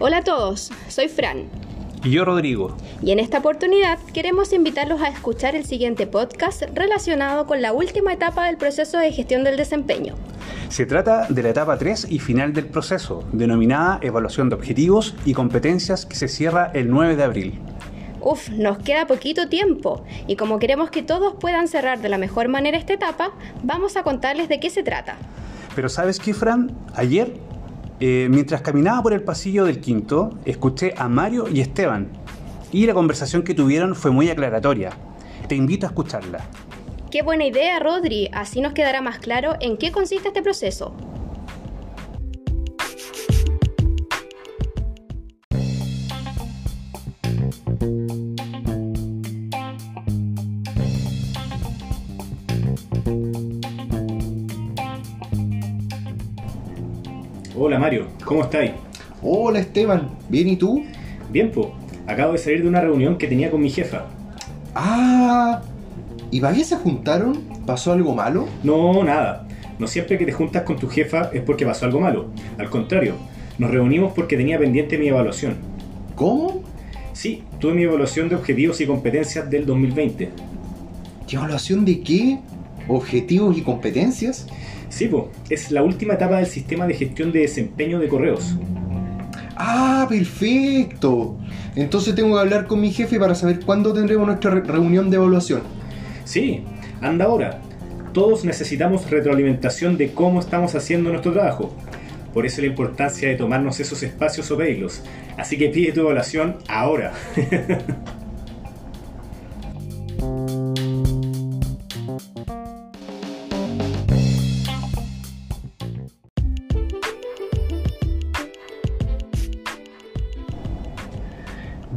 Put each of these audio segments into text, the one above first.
Hola a todos, soy Fran. Y yo Rodrigo. Y en esta oportunidad queremos invitarlos a escuchar el siguiente podcast relacionado con la última etapa del proceso de gestión del desempeño. Se trata de la etapa 3 y final del proceso, denominada evaluación de objetivos y competencias que se cierra el 9 de abril. Uf, nos queda poquito tiempo y como queremos que todos puedan cerrar de la mejor manera esta etapa, vamos a contarles de qué se trata. Pero ¿sabes qué, Fran? Ayer, eh, mientras caminaba por el pasillo del quinto, escuché a Mario y Esteban y la conversación que tuvieron fue muy aclaratoria. Te invito a escucharla. Qué buena idea, Rodri. Así nos quedará más claro en qué consiste este proceso. Hola Mario, ¿cómo estáis? Hola Esteban, ¿bien y tú? Bien, pues. Acabo de salir de una reunión que tenía con mi jefa. Ah, ¿y para qué se juntaron? ¿Pasó algo malo? No, nada. No siempre que te juntas con tu jefa es porque pasó algo malo. Al contrario, nos reunimos porque tenía pendiente mi evaluación. ¿Cómo? Sí, tuve mi evaluación de objetivos y competencias del 2020. ¿Qué evaluación de qué? ¿Objetivos y competencias? Sí, pues, es la última etapa del sistema de gestión de desempeño de correos. Ah, perfecto. Entonces tengo que hablar con mi jefe para saber cuándo tendremos nuestra re- reunión de evaluación. Sí, anda ahora. Todos necesitamos retroalimentación de cómo estamos haciendo nuestro trabajo. Por eso la importancia de tomarnos esos espacios o. Así que pide tu evaluación ahora.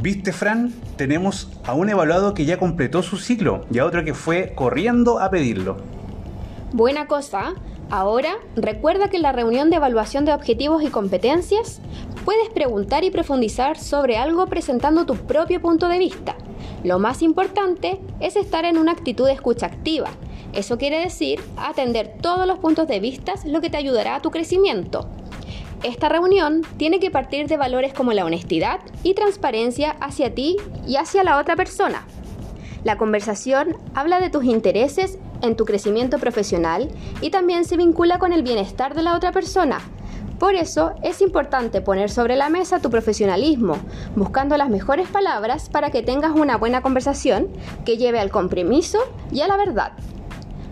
¿Viste, Fran? Tenemos a un evaluado que ya completó su ciclo y a otro que fue corriendo a pedirlo. Buena cosa. Ahora, recuerda que en la reunión de evaluación de objetivos y competencias puedes preguntar y profundizar sobre algo presentando tu propio punto de vista. Lo más importante es estar en una actitud de escucha activa. Eso quiere decir atender todos los puntos de vista, lo que te ayudará a tu crecimiento. Esta reunión tiene que partir de valores como la honestidad y transparencia hacia ti y hacia la otra persona. La conversación habla de tus intereses en tu crecimiento profesional y también se vincula con el bienestar de la otra persona. Por eso es importante poner sobre la mesa tu profesionalismo, buscando las mejores palabras para que tengas una buena conversación que lleve al compromiso y a la verdad.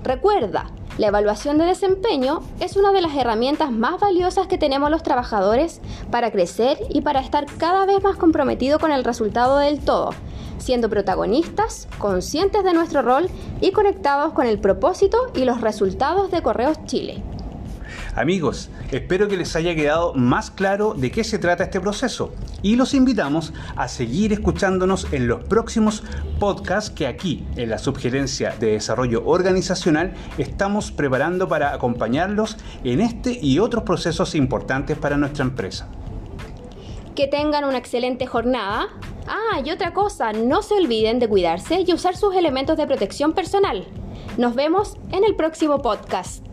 Recuerda, la evaluación de desempeño es una de las herramientas más valiosas que tenemos los trabajadores para crecer y para estar cada vez más comprometidos con el resultado del todo, siendo protagonistas, conscientes de nuestro rol y conectados con el propósito y los resultados de Correos Chile. Amigos, espero que les haya quedado más claro de qué se trata este proceso y los invitamos a seguir escuchándonos en los próximos podcasts que aquí, en la Subgerencia de Desarrollo Organizacional, estamos preparando para acompañarlos en este y otros procesos importantes para nuestra empresa. Que tengan una excelente jornada. Ah, y otra cosa, no se olviden de cuidarse y usar sus elementos de protección personal. Nos vemos en el próximo podcast.